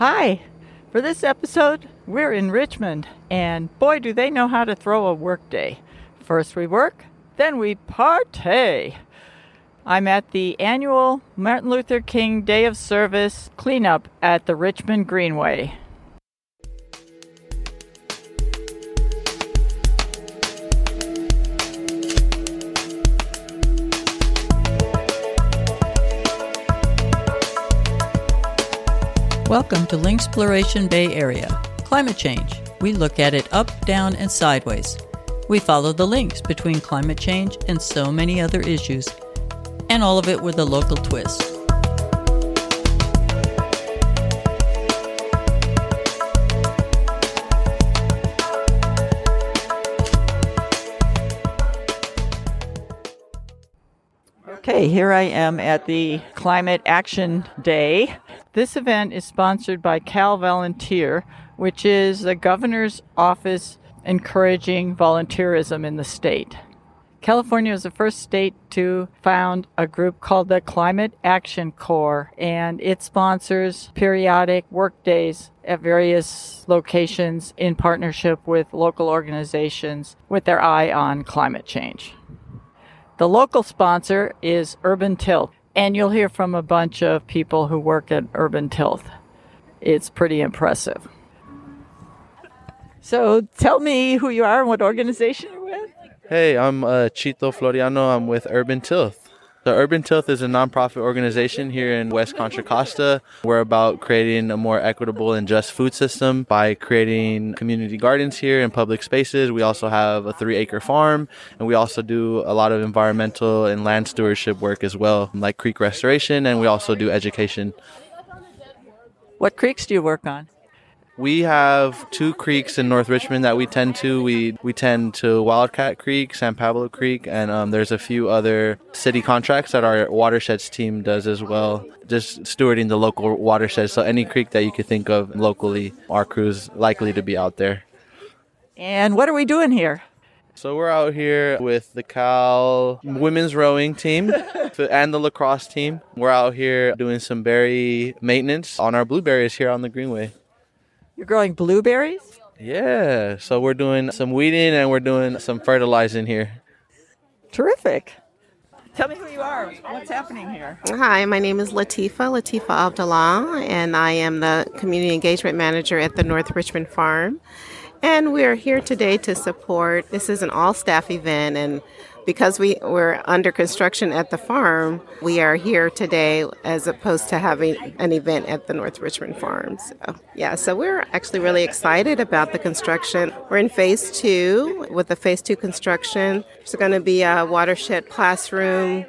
Hi. For this episode, we're in Richmond, and boy, do they know how to throw a workday. First we work, then we partay. I'm at the annual Martin Luther King Day of Service cleanup at the Richmond Greenway. Welcome to Linksploration Bay Area. Climate change. We look at it up, down, and sideways. We follow the links between climate change and so many other issues, and all of it with a local twist. Okay, here I am at the Climate Action Day. This event is sponsored by Cal Volunteer, which is the governor's office encouraging volunteerism in the state. California was the first state to found a group called the Climate Action Corps, and it sponsors periodic work days at various locations in partnership with local organizations with their eye on climate change. The local sponsor is Urban Tilth, and you'll hear from a bunch of people who work at Urban Tilth. It's pretty impressive. So tell me who you are and what organization you're with. Hey, I'm uh, Chito Floriano. I'm with Urban Tilth. The Urban Tilth is a nonprofit organization here in West Contra Costa. We're about creating a more equitable and just food system by creating community gardens here in public spaces. We also have a three acre farm, and we also do a lot of environmental and land stewardship work as well, like creek restoration, and we also do education. What creeks do you work on? We have two creeks in North Richmond that we tend to. We we tend to Wildcat Creek, San Pablo Creek, and um, there's a few other city contracts that our watersheds team does as well. Just stewarding the local watersheds. So any creek that you could think of locally, our crew's likely to be out there. And what are we doing here? So we're out here with the Cal women's rowing team and the lacrosse team. We're out here doing some berry maintenance on our blueberries here on the Greenway. You're growing blueberries? Yeah. So we're doing some weeding and we're doing some fertilizing here. Terrific. Tell me who you are. What's happening here? Hi, my name is Latifa, Latifa Abdullah, and I am the Community Engagement Manager at the North Richmond Farm. And we are here today to support, this is an all staff event, and because we, we're under construction at the farm, we are here today as opposed to having an event at the North Richmond Farm. So, yeah, so we're actually really excited about the construction. We're in phase two. With the phase two construction, there's going to be a watershed classroom.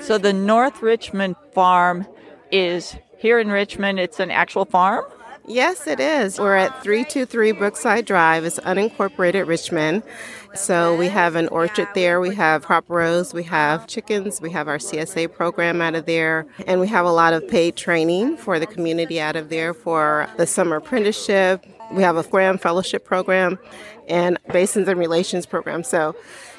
So the North Richmond Farm is here in Richmond, it's an actual farm? Yes, it is. We're at 323 Brookside Drive. It's unincorporated Richmond. So we have an orchard there, we have crop rows, we have chickens, we have our CSA program out of there, and we have a lot of paid training for the community out of there for the summer apprenticeship. We have a Graham Fellowship program and Basins and Relations program. So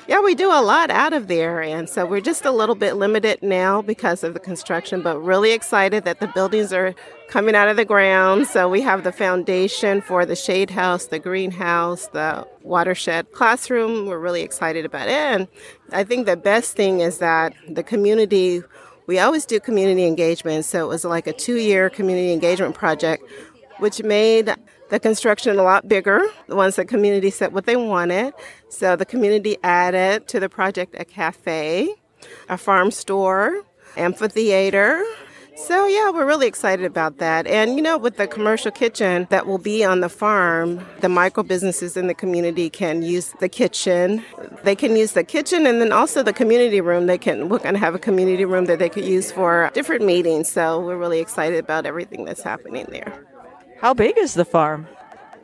yeah, we do a lot out of there. And so we're just a little bit limited now because of the construction, but really excited that the buildings are coming out of the ground. So we have the foundation for the shade house, the greenhouse, the watershed classroom. We're really excited about it. And I think the best thing is that the community, we always do community engagement. So it was like a two year community engagement project, which made the construction a lot bigger. Once the community said what they wanted, so the community added to the project a cafe, a farm store, amphitheater. So yeah, we're really excited about that. And you know, with the commercial kitchen that will be on the farm, the micro businesses in the community can use the kitchen. They can use the kitchen and then also the community room. They can we're gonna have a community room that they could use for different meetings. So we're really excited about everything that's happening there. How big is the farm?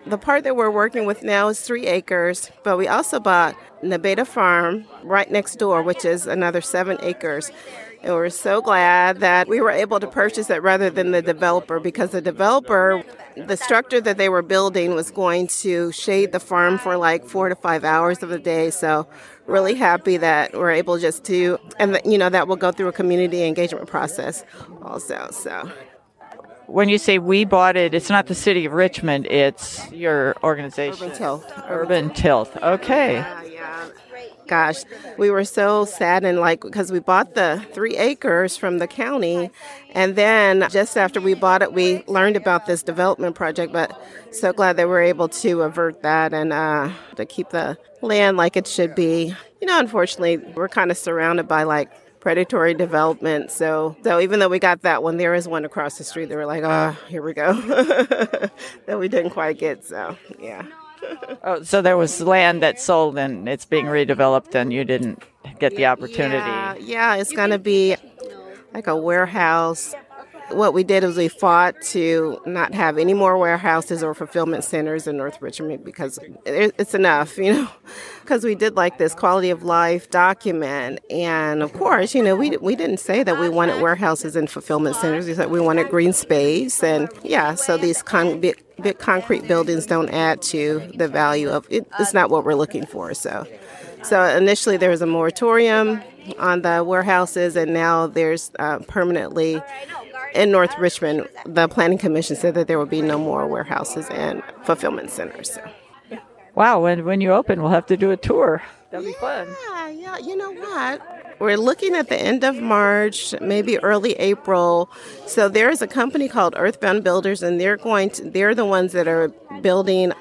The part that we're working with now is three acres, but we also bought Nebeta Farm right next door, which is another seven acres. And we're so glad that we were able to purchase it rather than the developer because the developer, the structure that they were building was going to shade the farm for like four to five hours of the day. So, really happy that we're able just to, and you know, that will go through a community engagement process also. So, when you say we bought it, it's not the city of Richmond, it's your organization. Urban Tilth. Urban Tilth. Okay. Yeah, yeah. Gosh, we were so sad and like because we bought the three acres from the county, and then just after we bought it, we learned about this development project. But so glad that we were able to avert that and uh, to keep the land like it should be. You know, unfortunately, we're kind of surrounded by like predatory development. So, so even though we got that one, there is one across the street. They were like, "Ah, oh, here we go," that we didn't quite get. So, yeah. Oh, so there was land that sold and it's being redeveloped, and you didn't get the opportunity. Yeah, yeah it's going to be like a warehouse. What we did is we fought to not have any more warehouses or fulfillment centers in North Richmond because it's enough, you know. Because we did like this quality of life document, and of course, you know, we we didn't say that we wanted warehouses and fulfillment centers. We said we wanted green space, and yeah, so these con- big, concrete buildings don't add to the value of it. It's not what we're looking for. So, so initially there was a moratorium on the warehouses, and now there's uh, permanently in North Richmond. The Planning Commission said that there will be no more warehouses and fulfillment centers. So. Wow, when when you open, we'll have to do a tour. That'll be fun. Yeah, yeah. You know what? We're looking at the end of March, maybe early April. So there is a company called Earthbound Builders, and they're going to. They're the ones that are building.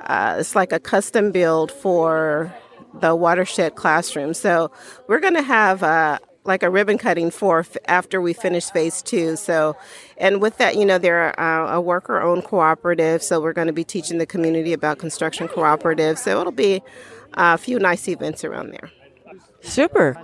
Uh, it's like a custom build for the watershed classroom. So we're going to have a like a ribbon cutting for f- after we finish phase two. So, and with that, you know, they're uh, a worker owned cooperative. So we're going to be teaching the community about construction cooperatives. So it'll be a few nice events around there. Super.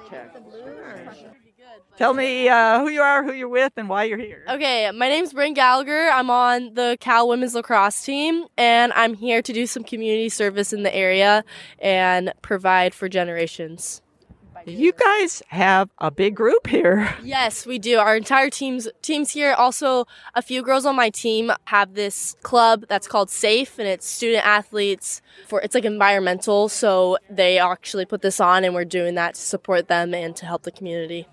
Tell me uh, who you are, who you're with, and why you're here. Okay, my name's Bryn Gallagher. I'm on the Cal Women's Lacrosse team, and I'm here to do some community service in the area and provide for generations. You guys have a big group here. Yes, we do. Our entire teams teams here. Also, a few girls on my team have this club that's called Safe, and it's student athletes for. It's like environmental, so they actually put this on, and we're doing that to support them and to help the community.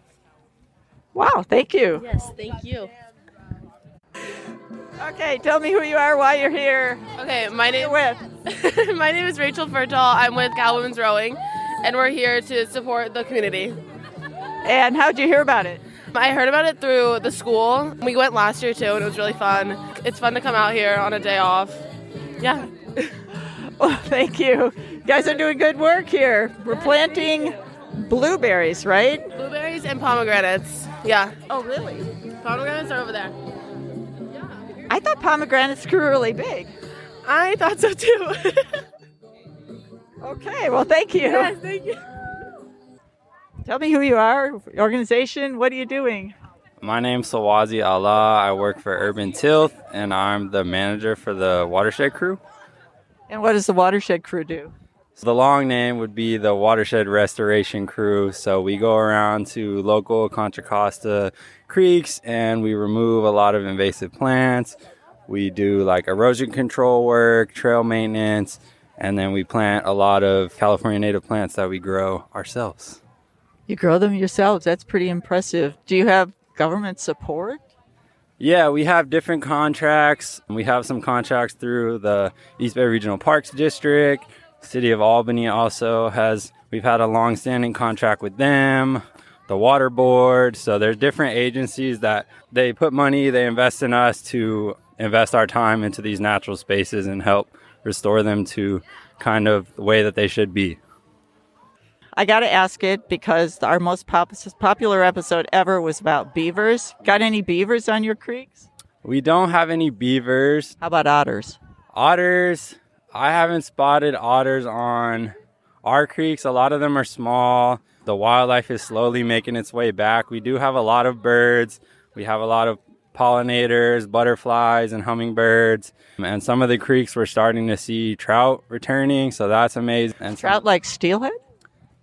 Wow, thank you. Yes, thank you. Okay, tell me who you are, why you're here. Okay, my name with my name is Rachel Fertal. I'm with Cal Women's Rowing, and we're here to support the community. And how'd you hear about it? I heard about it through the school. We went last year too, and it was really fun. It's fun to come out here on a day off. Yeah. well, thank you. You guys are doing good work here. We're planting blueberries, right? Blueberries and pomegranates. Yeah. Oh, really? Pomegranates are over there. Yeah. I thought pomegranates grew really big. I thought so too. okay, well, thank you. Yes, thank you. Tell me who you are, organization, what are you doing? My name's Sawazi Allah. I work for Urban Tilth, and I'm the manager for the watershed crew. And what does the watershed crew do? So the long name would be the Watershed Restoration Crew. So we go around to local Contra Costa creeks and we remove a lot of invasive plants. We do like erosion control work, trail maintenance, and then we plant a lot of California native plants that we grow ourselves. You grow them yourselves. That's pretty impressive. Do you have government support? Yeah, we have different contracts. We have some contracts through the East Bay Regional Parks District. City of Albany also has, we've had a long standing contract with them, the water board. So there's different agencies that they put money, they invest in us to invest our time into these natural spaces and help restore them to kind of the way that they should be. I got to ask it because our most pop- popular episode ever was about beavers. Got any beavers on your creeks? We don't have any beavers. How about otters? Otters, I haven't spotted otters on our creeks. A lot of them are small. The wildlife is slowly making its way back. We do have a lot of birds. We have a lot of pollinators, butterflies, and hummingbirds. And some of the creeks we're starting to see trout returning, so that's amazing. And trout like steelhead?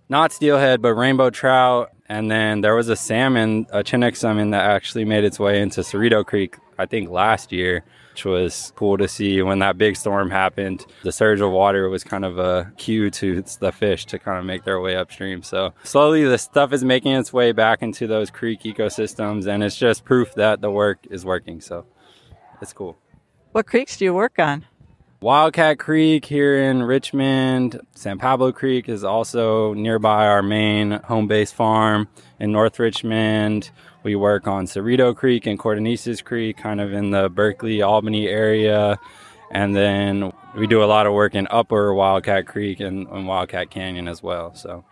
Not steelhead, but rainbow trout. And then there was a salmon, a Chinook salmon, that actually made its way into Cerrito Creek, I think last year which was cool to see when that big storm happened. The surge of water was kind of a cue to the fish to kind of make their way upstream. So slowly the stuff is making its way back into those creek ecosystems, and it's just proof that the work is working. So. it's cool. What creeks do you work on? Wildcat Creek here in Richmond. San Pablo Creek is also nearby our main home base farm in North Richmond. We work on Cerrito Creek and Codornices Creek, kind of in the Berkeley, Albany area. And then we do a lot of work in Upper Wildcat Creek and, and Wildcat Canyon as well. So,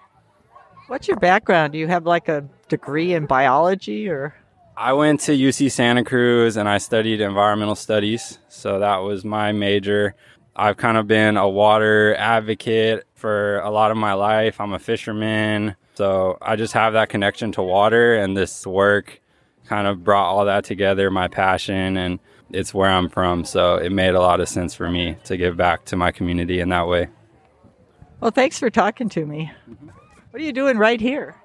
What's your background? Do you have like a degree in biology or? I went to UC Santa Cruz and I studied environmental studies. So that was my major. I've kind of been a water advocate for a lot of my life. I'm a fisherman. So I just have that connection to water and this work kind of brought all that together, my passion and it's where I'm from. So it made a lot of sense for me to give back to my community in that way. Well, thanks for talking to me. Mm-hmm. What are you doing right here?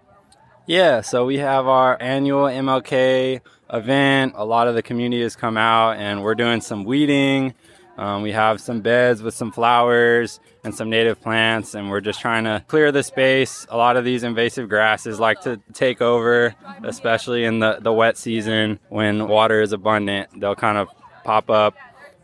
Yeah, so we have our annual MLK event. A lot of the community has come out and we're doing some weeding. Um, we have some beds with some flowers and some native plants, and we're just trying to clear the space. A lot of these invasive grasses like to take over, especially in the, the wet season when water is abundant. They'll kind of pop up.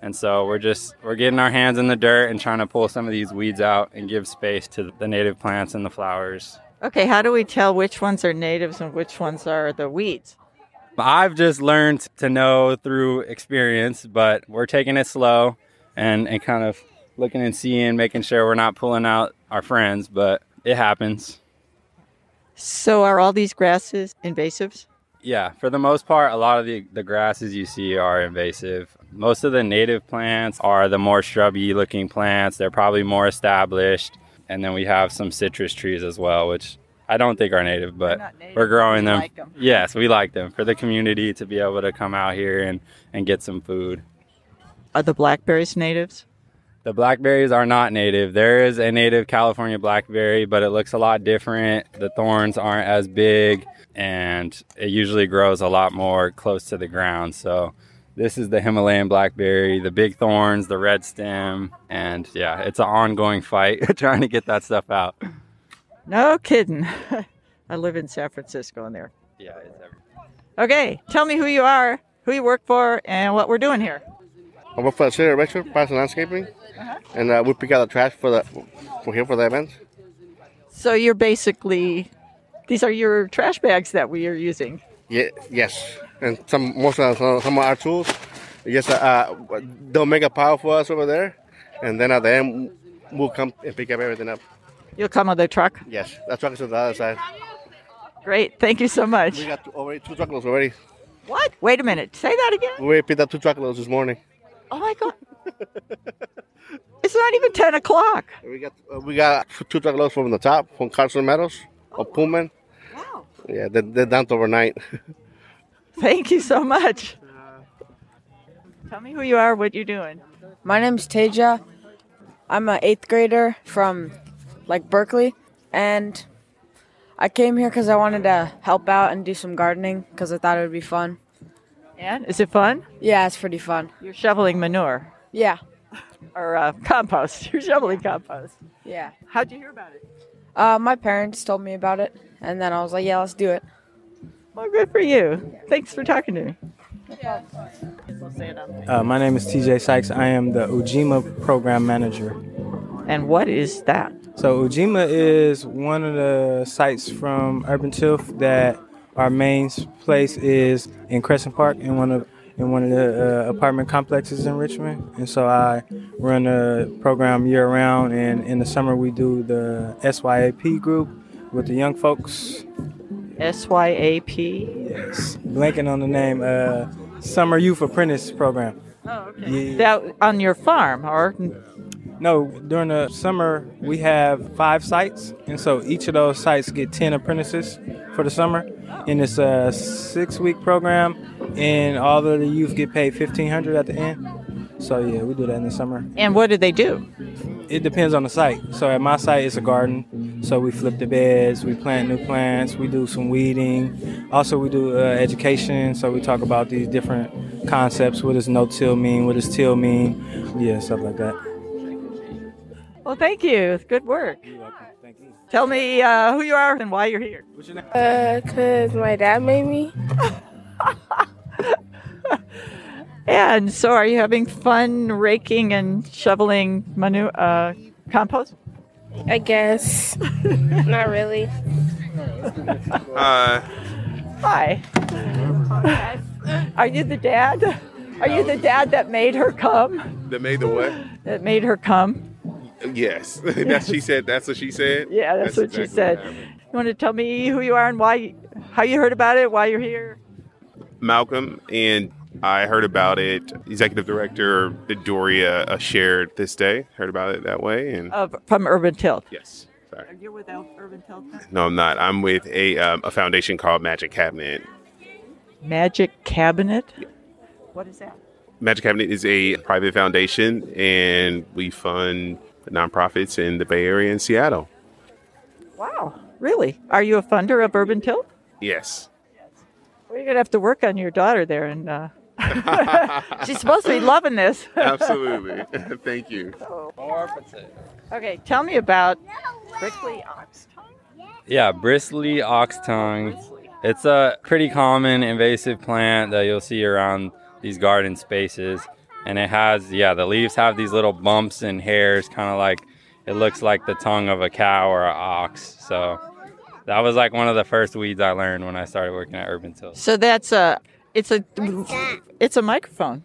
And so we're just we're getting our hands in the dirt and trying to pull some of these weeds out and give space to the native plants and the flowers. Okay, how do we tell which ones are natives and which ones are the weeds? I've just learned to know through experience, but we're taking it slow and, and kind of looking and seeing, making sure we're not pulling out our friends, but it happens. So, are all these grasses invasives? Yeah, for the most part, a lot of the, the grasses you see are invasive. Most of the native plants are the more shrubby looking plants. They're probably more established. And then we have some citrus trees as well, which I don't think are native, but native, we're growing but them. we like 'em. Yes, we like them for the community to be able to come out here and, and get some food. Are the blackberries natives? The blackberries are not native. There is a native California blackberry, but it looks a lot different. The thorns aren't as big, and it usually grows a lot more close to the ground. So, this is the Himalayan blackberry, the big thorns, the red stem, and yeah, it's an ongoing fight trying to get that stuff out. No kidding. I live in San Francisco and there. Yeah, it's every- Okay, tell me who you are, who you work for, and what we're doing here. I work for the city of Richmond, Parks and Landscaping, and uh, we pick out the trash for the for here for the event. So you're basically, these are your trash bags that we are using. Yeah, yes, and some most of some, some of our tools. Yes, uh, they'll make a pile for us over there, and then at the end we'll come and pick up everything up. You'll come on the truck. Yes, that truck is on the other side. Great, thank you so much. We got two, already two truckloads already. What? Wait a minute. Say that again. We picked up two truckloads this morning. Oh my god. it's not even ten o'clock. We got uh, we got two truckloads from the top from Carson Meadows or Pullman. Wow. Yeah, they're, they're down overnight. Thank you so much. Tell me who you are, what you're doing. My name's Teja. I'm an eighth grader from like Berkeley, and I came here because I wanted to help out and do some gardening because I thought it would be fun. And is it fun? Yeah, it's pretty fun. You're shoveling manure Yeah, or uh, compost. You're shoveling compost. yeah. How'd you hear about it? Uh, my parents told me about it, and then I was like, yeah, let's do it. Well, good for you. Thanks for talking to me. Uh, my name is TJ Sykes. I am the Ujima program manager. And what is that? So Ujima is one of the sites from Urban Tilth that our main place is in Crescent Park in one of in one of the uh, apartment complexes in Richmond. And so I run a program year round and in the summer we do the SYAP group with the young folks. S Y A P. Yes. Blanking on the name uh, Summer Youth Apprentice Program. Oh, okay. Yeah. That on your farm or No, during the summer we have five sites, and so each of those sites get ten apprentices for the summer. And it's a six-week program, and all of the youth get paid fifteen hundred at the end. So yeah, we do that in the summer. and what do they do? It depends on the site. So at my site, it's a garden. So we flip the beds, we plant new plants, we do some weeding. Also, we do uh, education. So we talk about these different concepts. What does no-till mean? What does till mean? Yeah, stuff like that. Well, thank you. Good work. Thank you. Tell me uh, who you are and why you're here. What's your name? Uh, cause my dad made me. And so, are you having fun raking and shoveling manu- uh, compost? I guess. Not really. Uh, Hi. Are you the dad? Are you the dad that made her come? that made the what? That made her come? Yes, that's she said. That's what she said. Yeah, that's, what she exactly said. happened. you want to tell me who you are and why, how you heard about it, why you're here? Malcolm and I heard about it. Executive Director Doria uh, shared this day. Heard about it that way, and Uh, from Urban Tilth. yes. Sorry. Are you with Urban Tilth? No, I'm not. I'm with a um, a foundation called Magic Cabinet. Magic Cabinet? What is that? Magic Cabinet is a private foundation, and we fund nonprofits in the Bay Area and Seattle. Wow, really? Are you a funder of Urban Tilth? Yes. Well, you're going to have to work on your daughter there. and uh, She's supposed to be loving this. Absolutely. Thank you. Okay, tell me about prickly ox tongue. Yeah, bristly ox tongue. It's a pretty common invasive plant that you'll see around these garden spaces. And it has, yeah, the leaves have these little bumps and hairs, kind of like it looks like the tongue of a cow or an ox. So that was like one of the first weeds I learned when I started working at Urban Tilth. So that's a, it's a, it's a microphone.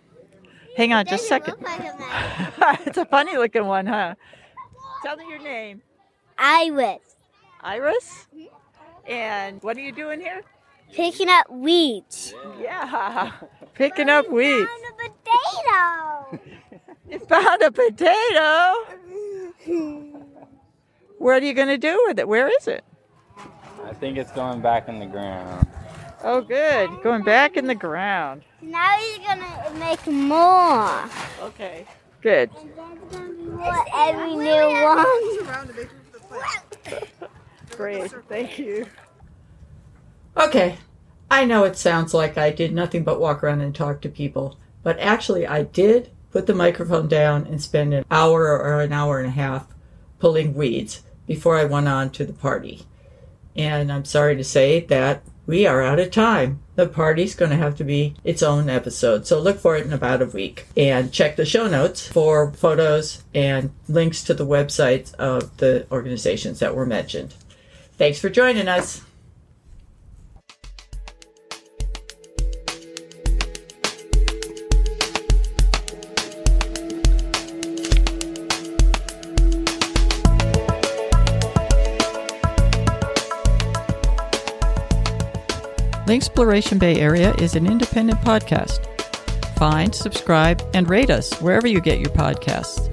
Hang on just a second. it's a funny looking one, huh? Tell me your name. Iris. Iris? Mm-hmm. And what are you doing here? Picking up weeds. Yeah, picking up weeds. Potato. You found a potato. What are you going to do with it? Where is it? I think it's going back in the ground. Oh, good. Going back in the ground. Now he's gonna make more. Okay. Good. What every new one. Great. Thank you. Okay. I know it sounds like I did nothing but walk around and talk to people, but actually I did put the microphone down and spend an hour or an hour and a half pulling weeds before I went on to the party. And I'm sorry to say that we are out of time. The party's going to have to be its own episode. So look for it in about a week. And check the show notes for photos and links to the websites of the organizations that were mentioned. Thanks for joining us. Linksploration Bay Area is an independent podcast. Find, subscribe, and rate us wherever you get your podcasts.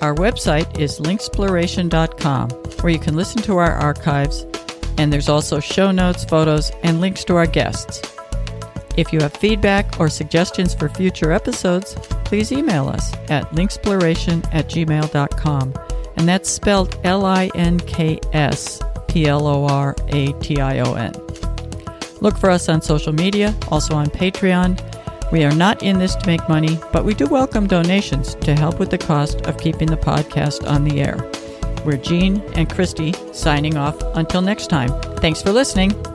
Our website is linksploration.com, where you can listen to our archives, and there's also show notes, photos, and links to our guests. If you have feedback or suggestions for future episodes, please email us at linksploration at gmail.com, and that's spelled L I N K S P L O R A T I O N. Look for us on social media, also on Patreon. We are not in this to make money, but we do welcome donations to help with the cost of keeping the podcast on the air. We're Jean and Christy signing off until next time. Thanks for listening.